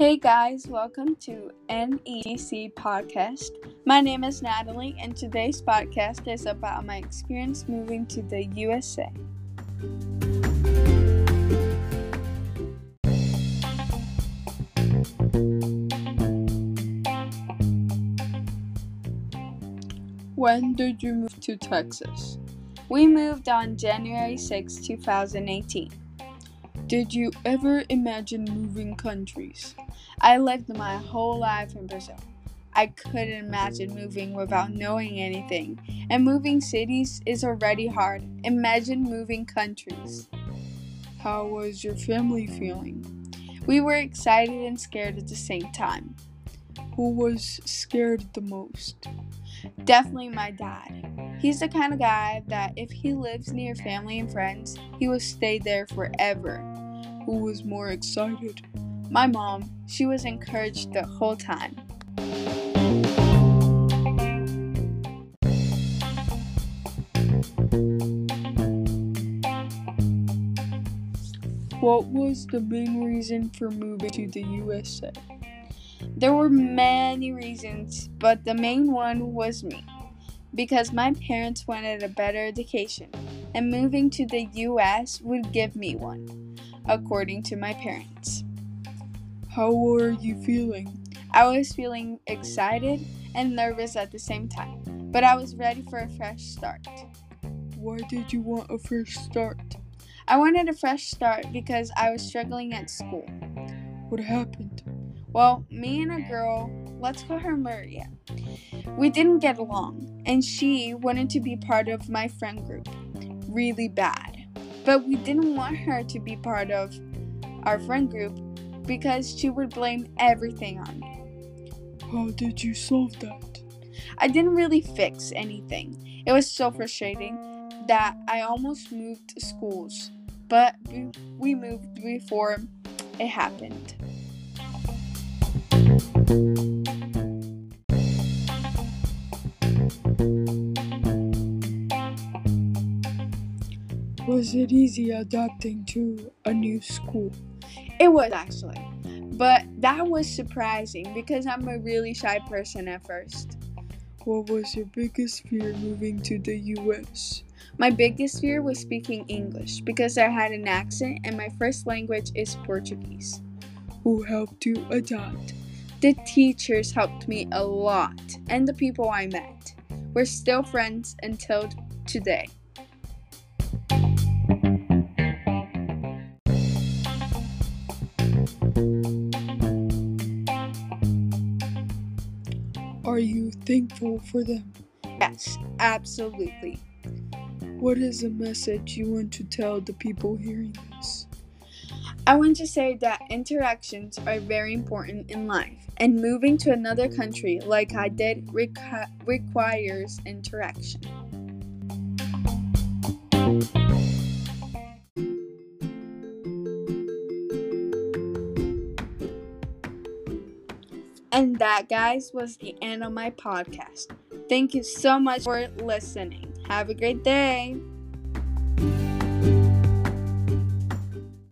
Hey guys, welcome to NEC Podcast. My name is Natalie, and today's podcast is about my experience moving to the USA. When did you move to Texas? We moved on January 6, 2018. Did you ever imagine moving countries? I lived my whole life in Brazil. I couldn't imagine moving without knowing anything, and moving cities is already hard. Imagine moving countries. How was your family feeling? We were excited and scared at the same time. Who was scared the most? Definitely my dad. He's the kind of guy that if he lives near family and friends, he will stay there forever. Who was more excited? My mom. She was encouraged the whole time. What was the main reason for moving to the USA? There were many reasons, but the main one was me. Because my parents wanted a better education, and moving to the US would give me one according to my parents. How were you feeling? I was feeling excited and nervous at the same time, but I was ready for a fresh start. Why did you want a fresh start? I wanted a fresh start because I was struggling at school. What happened? Well, me and a girl, let's call her Maria, we didn't get along, and she wanted to be part of my friend group really bad. But we didn't want her to be part of our friend group because she would blame everything on me. How did you solve that? I didn't really fix anything. It was so frustrating that I almost moved schools, but we moved before it happened. Was it easy adapting to a new school? It was actually. But that was surprising because I'm a really shy person at first. What was your biggest fear moving to the US? My biggest fear was speaking English because I had an accent and my first language is Portuguese. Who helped you adapt? The teachers helped me a lot, and the people I met. We're still friends until today. Are you thankful for them? Yes, absolutely. What is a message you want to tell the people hearing this? I want to say that interactions are very important in life, and moving to another country like I did requ- requires interaction. And that, guys, was the end of my podcast. Thank you so much for listening. Have a great day.